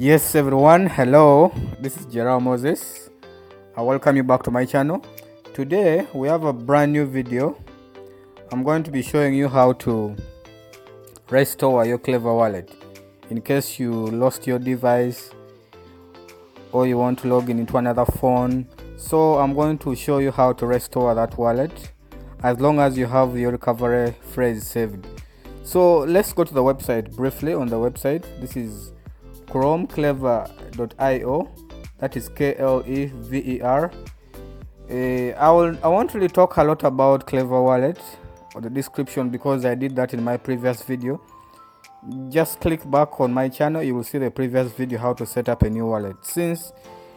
Yes, everyone, hello. This is Jarau Moses. I welcome you back to my channel. Today we have a brand new video. I'm going to be showing you how to restore your Klever wallet in case you lost your device or you want to log in into another phone. So I'm going to show you how to restore that wallet as long as you have your recovery phrase saved. So let's go to the website briefly on the website. This is chromeclever.io that is k-l-e-v-e-r uh, I will I won't really talk a lot about Klever wallet or the description because I did that in my previous video. Just click back on my channel you will see the previous video how to set up a new wallet. Since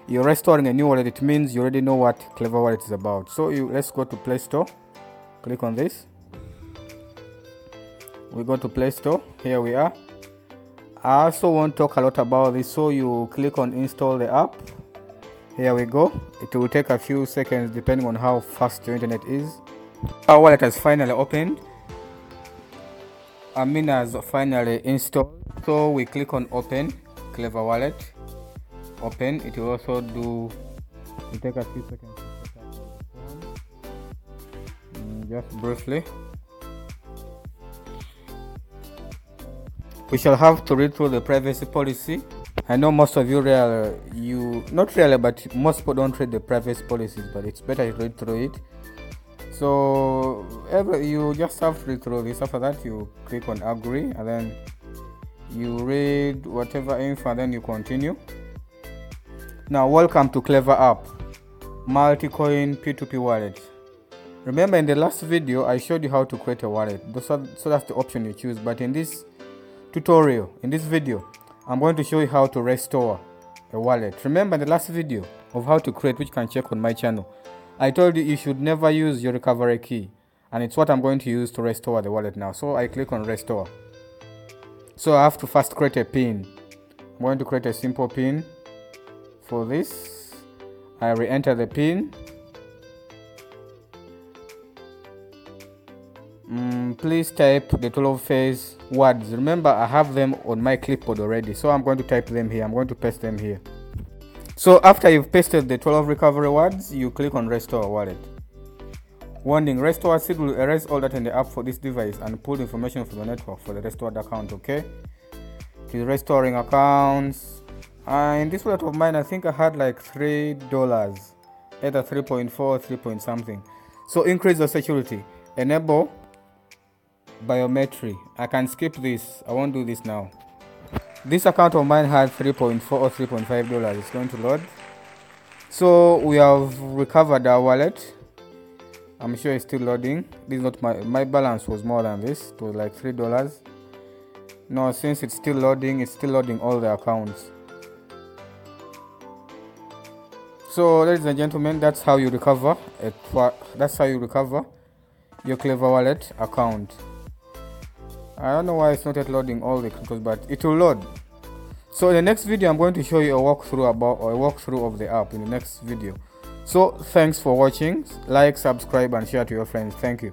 you're restoring a new wallet it means you already know what Klever wallet is about. So you let's go to play store. Click on this. We go to play store. Here we are I also won't talk a lot about this so you click on install the app. Here we go. It will take a few seconds depending on how fast your internet is. Our wallet has finally opened. Amina has finally installed. So we click on open Klever wallet. Open. It will also do it will take a few seconds mm, just briefly we shall have to read through the privacy policy. I know most of you real you not really but most people don't read the privacy policies but it's better to read through it. So every you just have to read through this. After that you click on agree and then you read whatever info and then you continue. Now welcome to Klever app multi-coin p2p wallet. Remember in the last video i showed you how to create a wallet so that's the option you choose. But in this tutorial. In this video i'm going to show you how to restore a wallet. Remember the last video of how to create which you can check on my channel i told you you should never use your recovery key and it's what i'm going to use to restore the wallet now. So i click on restore. So i have to first create a pin. I'm going to create a simple pin for this. I re-enter the pin mm, please type the 12 phase words. Remember i have them on my clipboard already so i'm going to type them here. I'm going to paste them here. So after you've pasted the 12 recovery words you click on restore wallet. Warning restore seed will erase all that in the app for this device and pull information from the network for the restored account okay? It is restoring accounts. Uh, in this wallet of mine i think i had like three dollars. Either 3.4 3 point something. So increase the security. Enable biometry. I can skip this. I won't do this now. This account of mine had 3.4 or 3.5 dollars. It's going to load. So we have recovered our wallet. I'm sure it's still loading. This is not my my balance was more than this. It was like three dollars. No since it's still loading it's still loading all the accounts. So ladies and gentlemen that's how you recover it that's how you recover your Klever wallet account I don't know why it's not yet loading all the cryptos, but it will load. So in the next video, I'm going to show you a walkthrough about or a walkthrough of the app in the next video. So thanks for watching. Like, subscribe, and share to your friends. Thank you.